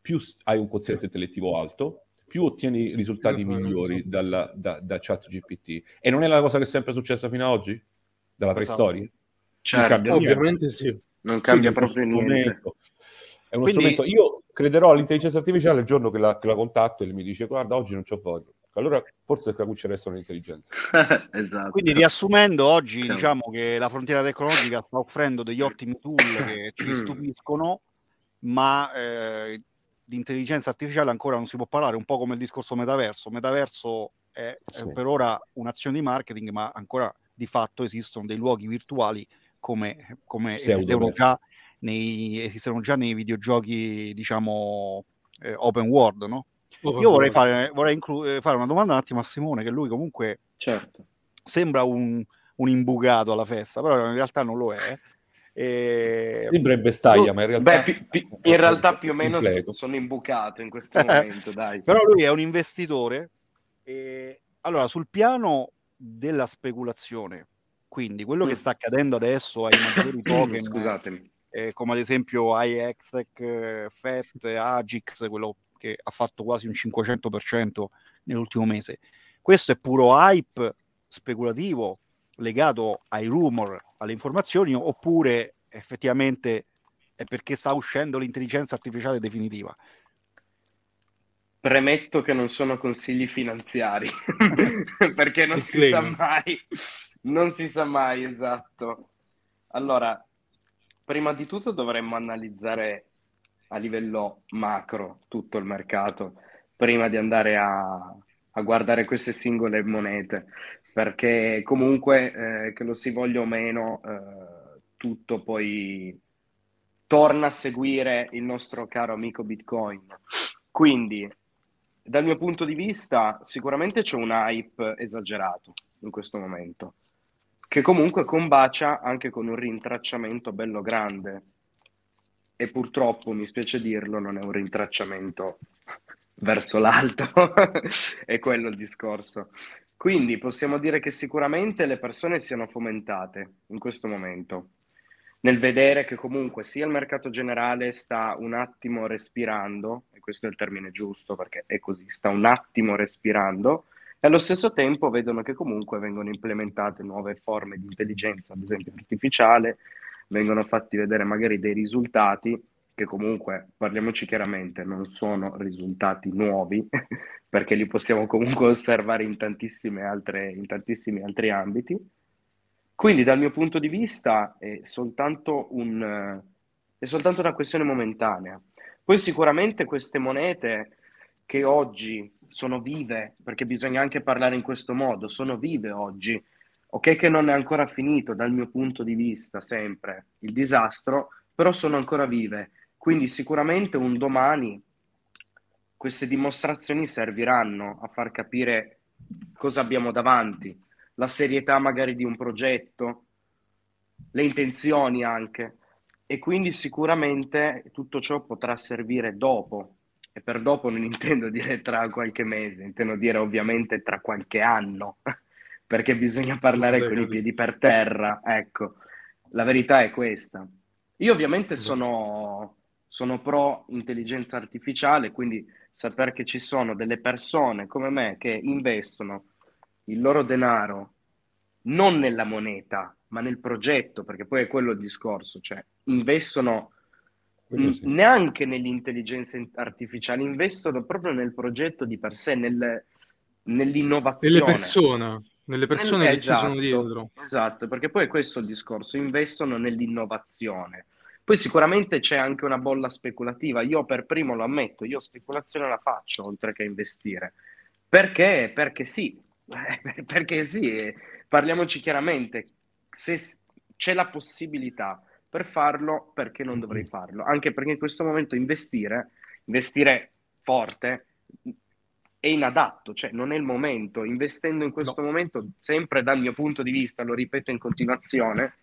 Più hai un quoziente intellettivo alto, più ottieni risultati migliori esatto. dalla- da, da ChatGPT. E non è la cosa che è sempre successa fino ad oggi? Dalla Esatto. preistoria? Non Certo. Ovviamente sì. non cambia Quindi proprio niente. È uno Quindi- strumento. Io crederò all'intelligenza artificiale il giorno che la, che la contatto e mi dice guarda oggi non c'ho voglia. Allora forse qui ci resta un'intelligenza. esatto. Quindi riassumendo, oggi Chiaro. diciamo che la frontiera tecnologica sta offrendo degli ottimi tool che ci Mm. stupiscono, ma eh, di intelligenza artificiale ancora non si può parlare, un po' come il discorso metaverso. Metaverso è, è Sì. per ora un'azione di marketing, ma ancora di fatto esistono dei luoghi virtuali come, come esistevano già, nei, esistono già nei videogiochi, diciamo, eh, open world, no? Io vorrei, fare, vorrei inclu- eh, fare una domanda un attimo a Simone, che lui comunque Certo. sembra un, un imbucato alla festa, però in realtà non lo è. E... Sembra in vestaglia, ma in realtà... Beh, pi- pi- in realtà più o meno so- sono imbucato in questo momento, dai. Però lui è un investitore. E... Allora, sul piano della speculazione, quindi quello che Mm. sta accadendo adesso ai maggiori token, Scusatemi. eh, come ad esempio iExec, eh, FET, Agix, quello che ha fatto quasi un 500% nell'ultimo mese. Questo è puro hype speculativo legato ai rumor, alle informazioni, oppure effettivamente è perché sta uscendo l'intelligenza artificiale definitiva? Premetto che non sono consigli finanziari, perché non si sa mai. Non si sa mai, esatto. Allora, prima di tutto dovremmo analizzare a livello macro tutto il mercato prima di andare a, a guardare queste singole monete, perché comunque, eh, che lo si voglia o meno, eh, tutto poi torna a seguire il nostro caro amico Bitcoin. Quindi, dal mio punto di vista, sicuramente c'è un hype esagerato in questo momento, che comunque combacia anche con un rintracciamento bello grande. E purtroppo, mi spiace dirlo, non è un rintracciamento verso l'alto, è quello il discorso. Quindi possiamo dire che sicuramente le persone siano fomentate in questo momento nel vedere che comunque sia il mercato generale sta un attimo respirando, e questo è il termine giusto perché è così, sta un attimo respirando, e allo stesso tempo vedono che comunque vengono implementate nuove forme di intelligenza, ad esempio artificiale, vengono fatti vedere magari dei risultati che comunque, parliamoci chiaramente, non sono risultati nuovi, perché li possiamo comunque osservare in altre, in tantissimi altri ambiti. Quindi dal mio punto di vista è soltanto, un, è soltanto una questione momentanea. Poi sicuramente queste monete che oggi sono vive, perché bisogna anche parlare in questo modo, sono vive oggi. Ok che non è ancora finito dal mio punto di vista sempre il disastro, però sono ancora vive. Quindi sicuramente un domani queste dimostrazioni serviranno a far capire cosa abbiamo davanti, la serietà magari di un progetto, le intenzioni anche. E quindi sicuramente tutto ciò potrà servire dopo. E per dopo non intendo dire tra qualche mese, intendo dire ovviamente tra qualche anno, perché bisogna parlare con i piedi per terra. Ecco, la verità è questa. Io ovviamente sono, sono pro intelligenza artificiale, quindi sapere che ci sono delle persone come me che investono il loro denaro non nella moneta, ma nel progetto, perché poi è quello il discorso, cioè investono sì. neanche nell'intelligenza in- artificiale, investono proprio nel progetto di per sé, nel- nell'innovazione. Nelle persone, nelle persone Nel- che ci sono esatto, dietro. Esatto, perché poi è questo il discorso, investono nell'innovazione. Poi sicuramente c'è anche una bolla speculativa, io per primo lo ammetto, io speculazione la faccio oltre che investire. Perché? Perché sì, Eh, perché sì, eh, parliamoci chiaramente, se c'è la possibilità per farlo, perché non dovrei farlo? Anche perché in questo momento investire, investire forte, è inadatto, cioè non è il momento. Investendo in questo momento, sempre dal mio punto di vista, lo ripeto in continuazione,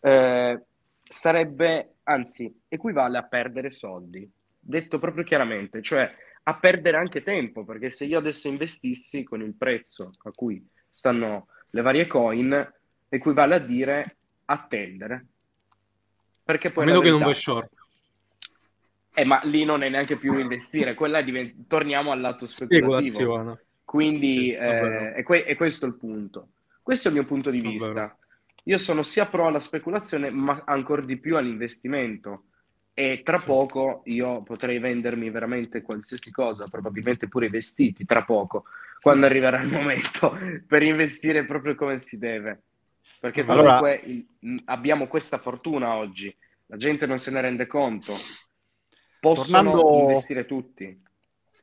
eh, sarebbe, anzi, equivale a perdere soldi, detto proprio chiaramente, cioè a perdere anche tempo, perché se io adesso investissi con il prezzo a cui stanno le varie coin, equivale a dire attendere. Perché A poi meno la che non vai short. Eh, ma lì non è neanche più investire, quella diven- torniamo al lato speculativo. Quindi Sì, eh, è, que- è questo il punto. Questo è il mio punto di vista. Io sono sia pro alla speculazione, ma ancora di più all'investimento. E tra Sì. poco io potrei vendermi veramente qualsiasi cosa, probabilmente pure i vestiti, tra poco, quando arriverà il momento per investire proprio come si deve. Perché Allora- comunque il- mh, abbiamo questa fortuna oggi, la gente non se ne rende conto. Possono Tornando- investire tutti.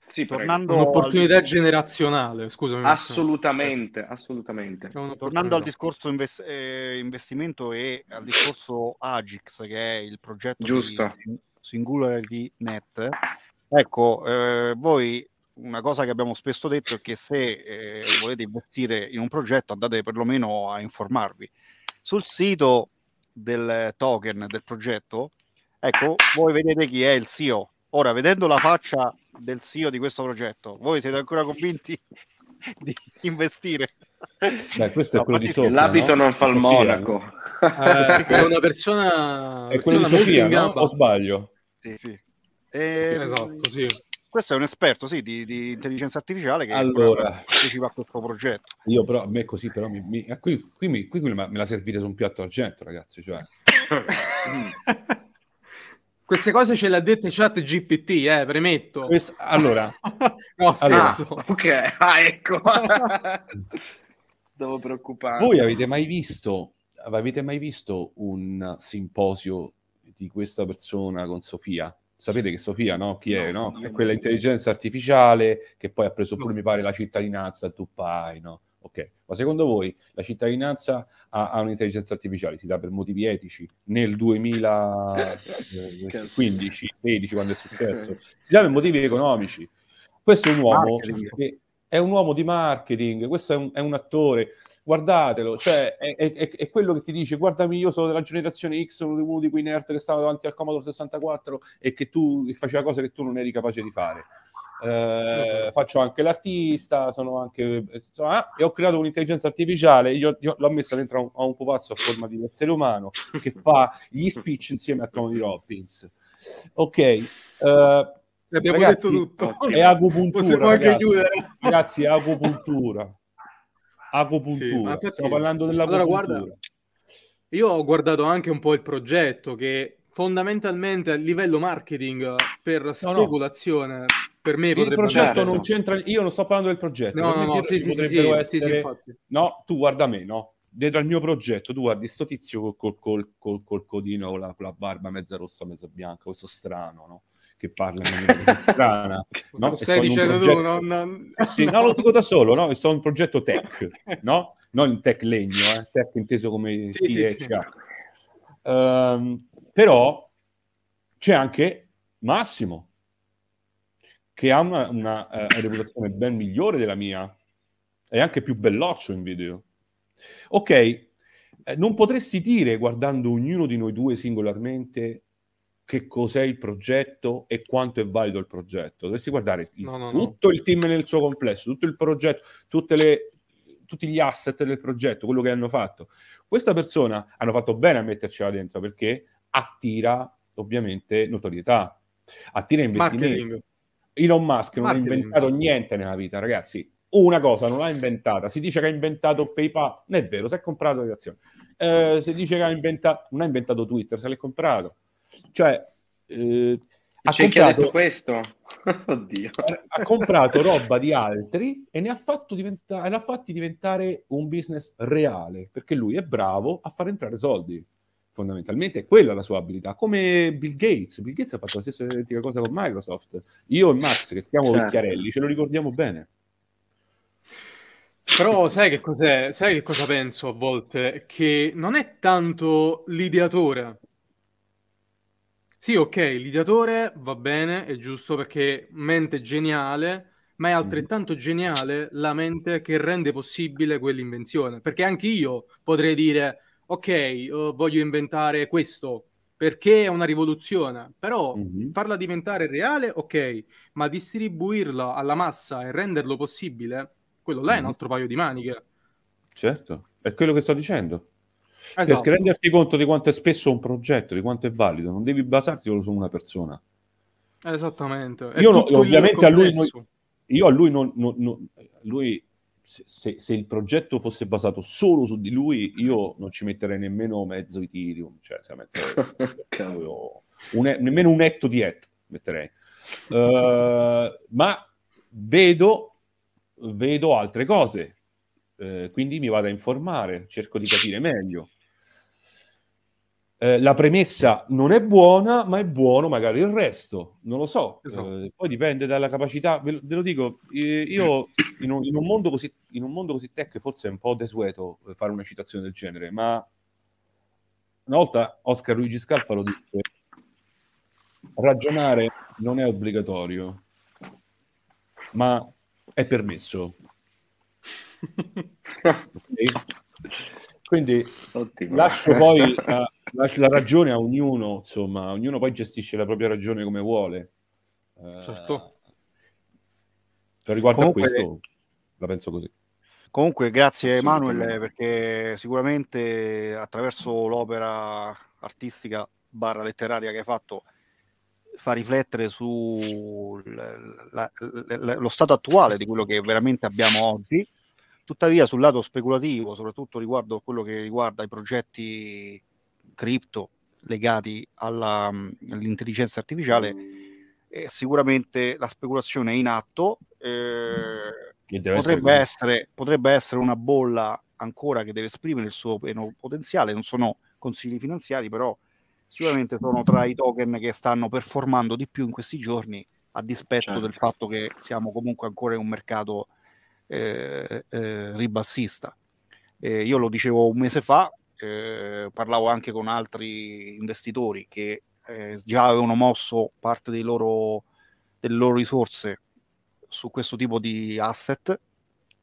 Sì, tornando Un'opportunità al, generazionale, scusami. Assolutamente, assolutamente. Tornando al discorso inves- eh, investimento e al discorso Agix, che è il progetto Giusto. di Singularity Net, ecco, eh, voi una cosa che abbiamo spesso detto è che se eh, volete investire in un progetto andate perlomeno a informarvi. Sul sito del token del progetto, ecco, voi vedete chi è il CEO. Ora, vedendo la faccia del CEO di questo progetto, voi siete ancora convinti di investire? Beh, questo è No, quello di Sofia, L'abito no? non fa il monaco. Eh, è una persona, È quello persona di Sofia, no? O sbaglio? Sì, sì. Ehm, Esatto, sì. Questo è un esperto, sì, di, di intelligenza artificiale che Allora. partecipa a questo progetto. Io però, a me così però, mi, mi- eh, qui, qui, mi- qui me la- servite su un piatto d'argento, ragazzi, cioè. Queste cose ce le ha dette chat GPT, eh, premetto. Quest- allora, no, Allora. scherzo. Ah, ok, ah, ecco. Devo preoccupare. voi avete mai visto, avete mai visto un simposio di questa persona con Sofia? Sapete che Sofia, no? Chi è, No, no? È quella intelligenza artificiale che poi ha preso pure, No. mi pare, la cittadinanza a Dubai, no? Ok, ma secondo voi la cittadinanza ha, ha un'intelligenza artificiale? Si dà per motivi etici? Nel 2015, 16, quando è successo? Si dà per motivi economici? Questo è un uomo che è un uomo di marketing, questo è un, è un attore, guardatelo, cioè è, è- è- quello che ti dice guardami io sono della generazione X, sono uno di quei nerd che stavano davanti al Commodore 64 e che tu che faceva cose che tu non eri capace di fare. Eh, faccio anche l'artista, sono anche insomma, e ho creato un'intelligenza artificiale. Io, io l'ho messa dentro a un, a un pupazzo a forma di essere umano che fa gli speech insieme a Tony Robbins. Ok, eh, Abbiamo Ragazzi, detto tutto. è agopuntura. Possiamo anche ragazzi. chiudere. Ragazzi, è agopuntura. Sì, Agopuntura. infatti- Stiamo parlando Allora, dell'agopuntura. guarda, io ho guardato anche un po' il progetto che fondamentalmente a livello marketing per speculazione per me il progetto non c'entra. Io non sto parlando del progetto. No, no, no, sì, sì, sì, sì, sì, sì, essere- infatti. No, tu guarda me, no. Dietro al mio progetto, tu guardi sto tizio col, col, col, col- codino, con la, con la barba mezza rossa, mezza bianca, questo strano, no? Che parla in maniera strana. Lo No, e stai dicendo progetto- tu, non, non- Eh sì, no, lo dico da solo, no? Sto in un progetto tech, no? Non tech legno, eh? tech inteso come Sì, sì, sì. Ehm, però c'è anche Massimo, che ha una, una, eh, reputazione ben migliore della mia, è anche più belloccio in video. Ok, eh, non potresti dire, guardando ognuno di noi due singolarmente, che cos'è il progetto e quanto è valido il progetto. Dovresti guardare il- No, no, no. tutto il team nel suo complesso, tutto il progetto, tutte le- tutti gli asset del progetto, quello che hanno fatto. Questa persona hanno fatto bene a mettercela dentro perché attira ovviamente notorietà, attira investimenti. marketing. Elon Musk non ha inventato niente nella vita, ragazzi. Una cosa non l'ha inventata. Si dice che ha inventato PayPal, non è vero, si è comprato le azioni. Eh, si dice che ha inventato, non ha inventato Twitter, se l'è comprato. Cioè, eh, ha, C'è chi ha comprato, detto questo? Oddio. ha comprato roba di altri e ne ha, fatto diventa- e l'ha fatti diventare un business reale, perché lui è bravo a far entrare soldi. Fondamentalmente è quella la sua abilità, come Bill Gates. Bill Gates ha fatto la stessa identica cosa con Microsoft. Io e Max, che siamo Certo. vecchiarelli, ce lo ricordiamo bene. Però sai che cos'è? Sai che cosa penso a volte? Che non è tanto l'ideatore. Sì, ok, l'ideatore va bene, è giusto perché mente geniale, ma è altrettanto geniale la mente che rende possibile quell'invenzione. Perché anche io potrei dire, ok, eh, voglio inventare questo perché è una rivoluzione, però Mhm. farla diventare reale, ok, ma distribuirla alla massa e renderlo possibile, quello là è un Mhm. altro paio di maniche. Certo, è quello che sto dicendo. Esatto. Perché renderti conto di quanto è spesso un progetto, di quanto è valido, non devi basarti solo su una persona. Esattamente. È Io no- ovviamente a lui. Io a lui non, non- non- lui se, se- se il progetto fosse basato solo su di lui, io non ci metterei nemmeno mezzo Ethereum, cioè se metterei un nemmeno un etto di et metterei. Eh, ma vedo, vedo altre cose, eh, quindi mi vado a informare, cerco di capire meglio. Eh, la premessa non è buona, ma è buono magari il resto, non lo so. Esatto. Eh, poi dipende dalla capacità, ve, lo- ve lo dico, eh, io in un, in un mondo così, in un mondo così tech forse è un po' desueto eh, fare una citazione del genere, ma una volta Oscar Luigi Scalfa lo disse, ragionare non è obbligatorio, ma è permesso. Ok? Quindi Ottimo. lascio poi la, lascio la ragione a ognuno, insomma, ognuno poi gestisce la propria ragione come vuole. Eh, Certo. Per riguardo Comunque- a questo, la penso così. Comunque, grazie. Emanuele, perché sicuramente attraverso l'opera artistica barra letteraria che hai fatto fa riflettere sullo stato attuale di quello che veramente abbiamo oggi. Tuttavia, sul lato speculativo, soprattutto riguardo a quello che riguarda i progetti cripto legati alla- all'intelligenza artificiale, eh, sicuramente la speculazione è in atto. eh, potrebbe essere essere, potrebbe essere una bolla ancora che deve esprimere il suo pieno potenziale. Non sono consigli finanziari, però sicuramente sono tra i token che stanno performando di più in questi giorni, a dispetto Certo. del fatto che siamo comunque ancora in un mercato eh, eh, ribassista. Eh, io lo dicevo un mese fa, eh, parlavo anche con altri investitori che eh, già avevano mosso parte dei loro, delle loro risorse su questo tipo di asset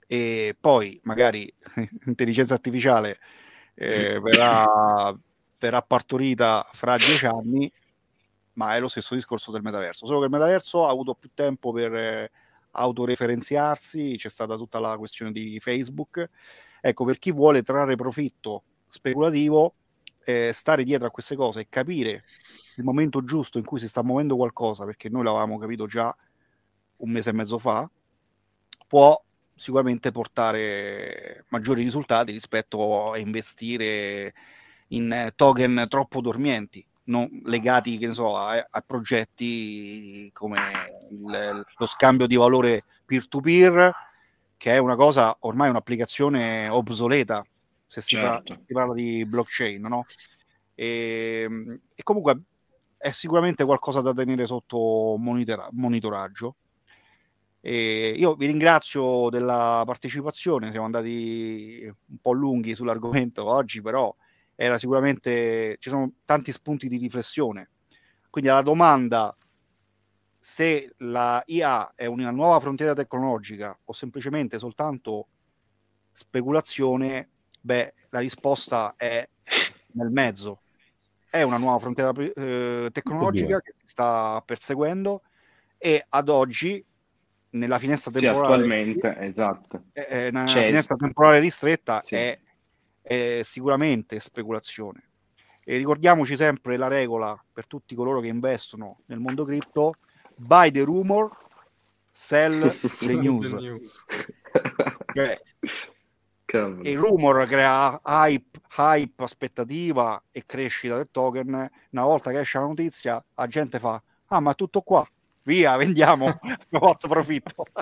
e poi magari l'intelligenza artificiale eh, verrà, verrà partorita fra dieci anni, ma è lo stesso discorso del metaverso, solo che il metaverso ha avuto più tempo per eh, autoreferenziarsi, c'è stata tutta la questione di Facebook. Ecco, per chi vuole trarre profitto speculativo, eh, stare dietro a queste cose e capire il momento giusto in cui si sta muovendo qualcosa, perché noi l'avevamo capito già un mese e mezzo fa, può sicuramente portare maggiori risultati rispetto a investire in token troppo dormienti, non legati che ne so, a, a progetti come il- lo scambio di valore peer-to-peer, che è una cosa ormai un'applicazione obsoleta se si, parla, Certo. si parla di blockchain, no? E, e comunque è sicuramente qualcosa da tenere sotto monitora- monitoraggio. E io vi ringrazio della partecipazione, siamo andati un po' lunghi sull'argomento oggi, però era sicuramente ci sono tanti spunti di riflessione. Quindi alla domanda se la IA è una nuova frontiera tecnologica o semplicemente soltanto speculazione, beh, la risposta è nel mezzo. È una nuova frontiera eh, tecnologica che si sta perseguendo e ad oggi nella finestra Sì, temporale attualmente, esatto. eh, eh, nella Cioè, finestra temporale ristretta Sì. è, è sicuramente speculazione. E ricordiamoci sempre la regola per tutti coloro che investono nel mondo cripto: buy the rumor, sell the news. The news. Cioè, Cavolo. il rumor crea hype, hype, aspettativa e crescita del token. Una volta che esce la notizia, la gente fa: Ah, ma tutto qua, via, vendiamo, abbiamo fatto profitto.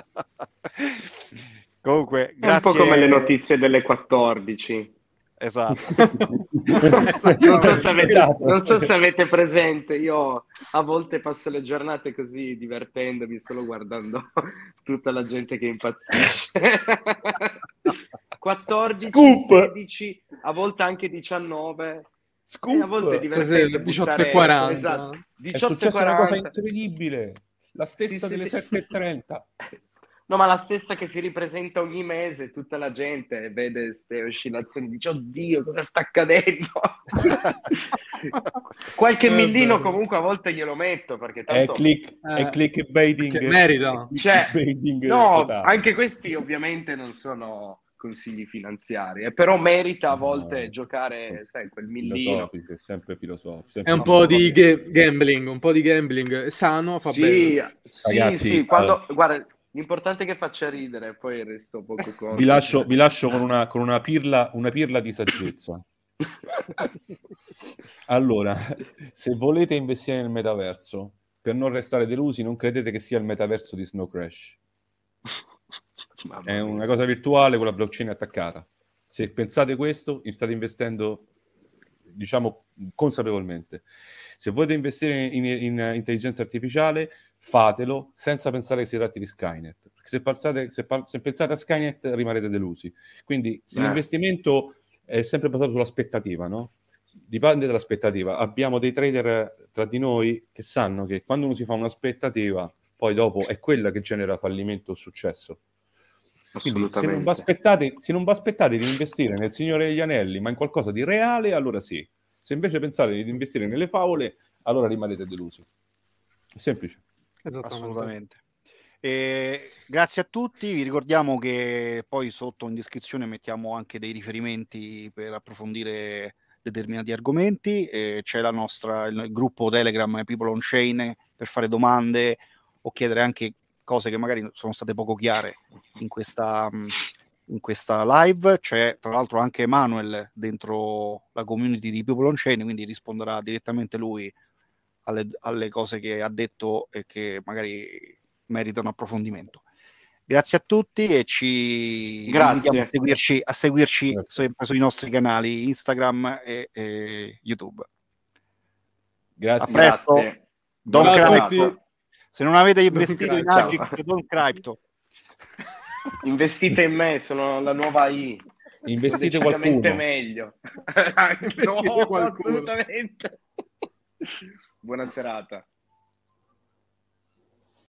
Comunque, È un grazie. po' come le notizie delle 14. Esatto. non, so se avete, non so se avete presente, io a volte passo le giornate così divertendomi, solo guardando tutta la gente che impazzisce. 14, Scoop! 16, a volte anche 19. Scoop! E a volte è Sì, divertente sì, buttare- 18,40. Esatto, È 18 successa una cosa 40. incredibile, la stessa Sì, sì, delle sì. 7.30. No, ma la stessa che si ripresenta ogni mese, tutta la gente vede queste oscillazioni, dice oddio, cosa sta accadendo? Qualche Eh, millino beh. comunque a volte glielo metto, perché È tanto... click, è Eh, clickbaiting. che merita. è Cioè, clickbaiting No, totale. anche questi ovviamente non sono consigli finanziari, eh, però merita a volte No. giocare, sai, quel millino. È sempre filosofico. È un po' di ga- gambling, un po' di gambling sano, fa Sì, bene. sì, Ragazzi, sì, quando, guarda, l'importante è che faccia ridere, poi il resto poco conto. Vi lascio, vi lascio con, una, con una, pirla, una pirla di saggezza. Allora, se volete investire nel metaverso, per non restare delusi, non credete che sia il metaverso di Snow Crash. È una cosa virtuale con la blockchain attaccata. Se pensate questo, state investendo diciamo consapevolmente. Se volete investire in, in intelligenza artificiale, fatelo senza pensare che si tratti di Skynet. Perché se pensate, se, se pensate a Skynet rimarrete delusi. Quindi eh. l'investimento è sempre basato sull'aspettativa, no? Dipende dall'aspettativa. Abbiamo dei trader tra di noi che sanno che quando uno si fa un'aspettativa, poi dopo è quella che genera fallimento o successo. Quindi se non, aspettate, se non vi aspettate di investire nel Signore degli Anelli, ma in qualcosa di reale, allora sì. Se invece pensate di investire nelle favole, allora rimanete delusi. È semplice. Assolutamente. E grazie a tutti, vi ricordiamo che poi sotto in descrizione mettiamo anche dei riferimenti per approfondire determinati argomenti, e c'è la nostra, il gruppo Telegram People on Chain per fare domande o chiedere anche cose che magari sono state poco chiare in questa, in questa live. C'è tra l'altro anche Emanuel dentro la community di People on Chain, quindi risponderà direttamente lui alle, alle cose che ha detto e che magari meritano approfondimento. Grazie a tutti e ci invitiamo a seguirci, a seguirci sempre sui nostri canali Instagram e, e YouTube. Grazie. Grazie. Don Crypto. Se non avete investito in Agix, Don Crypto. Investite in me, sono la nuova I. Investite qualcuno. meglio. no, qualcuno. assolutamente. Buona serata.